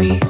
Secrets.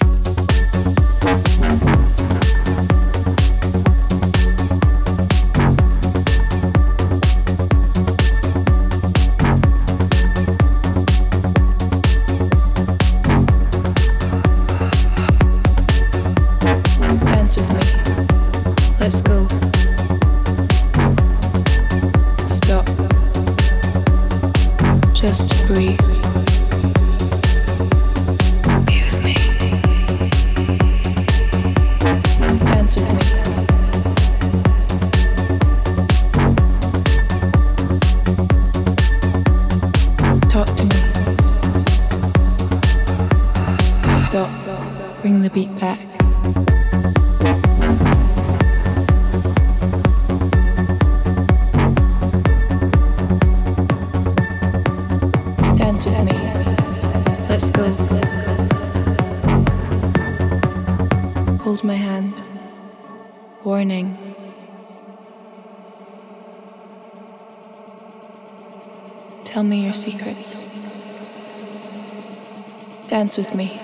Dance with me.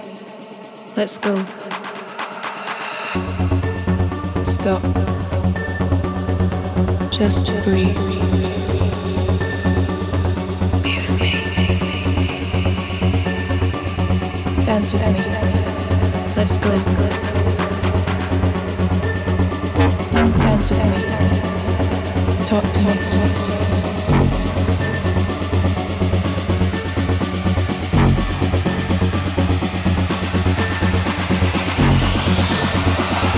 Let's go. Stop. Just breathe. With me. Dance with me. Let's go. Dance with me. Talk to me.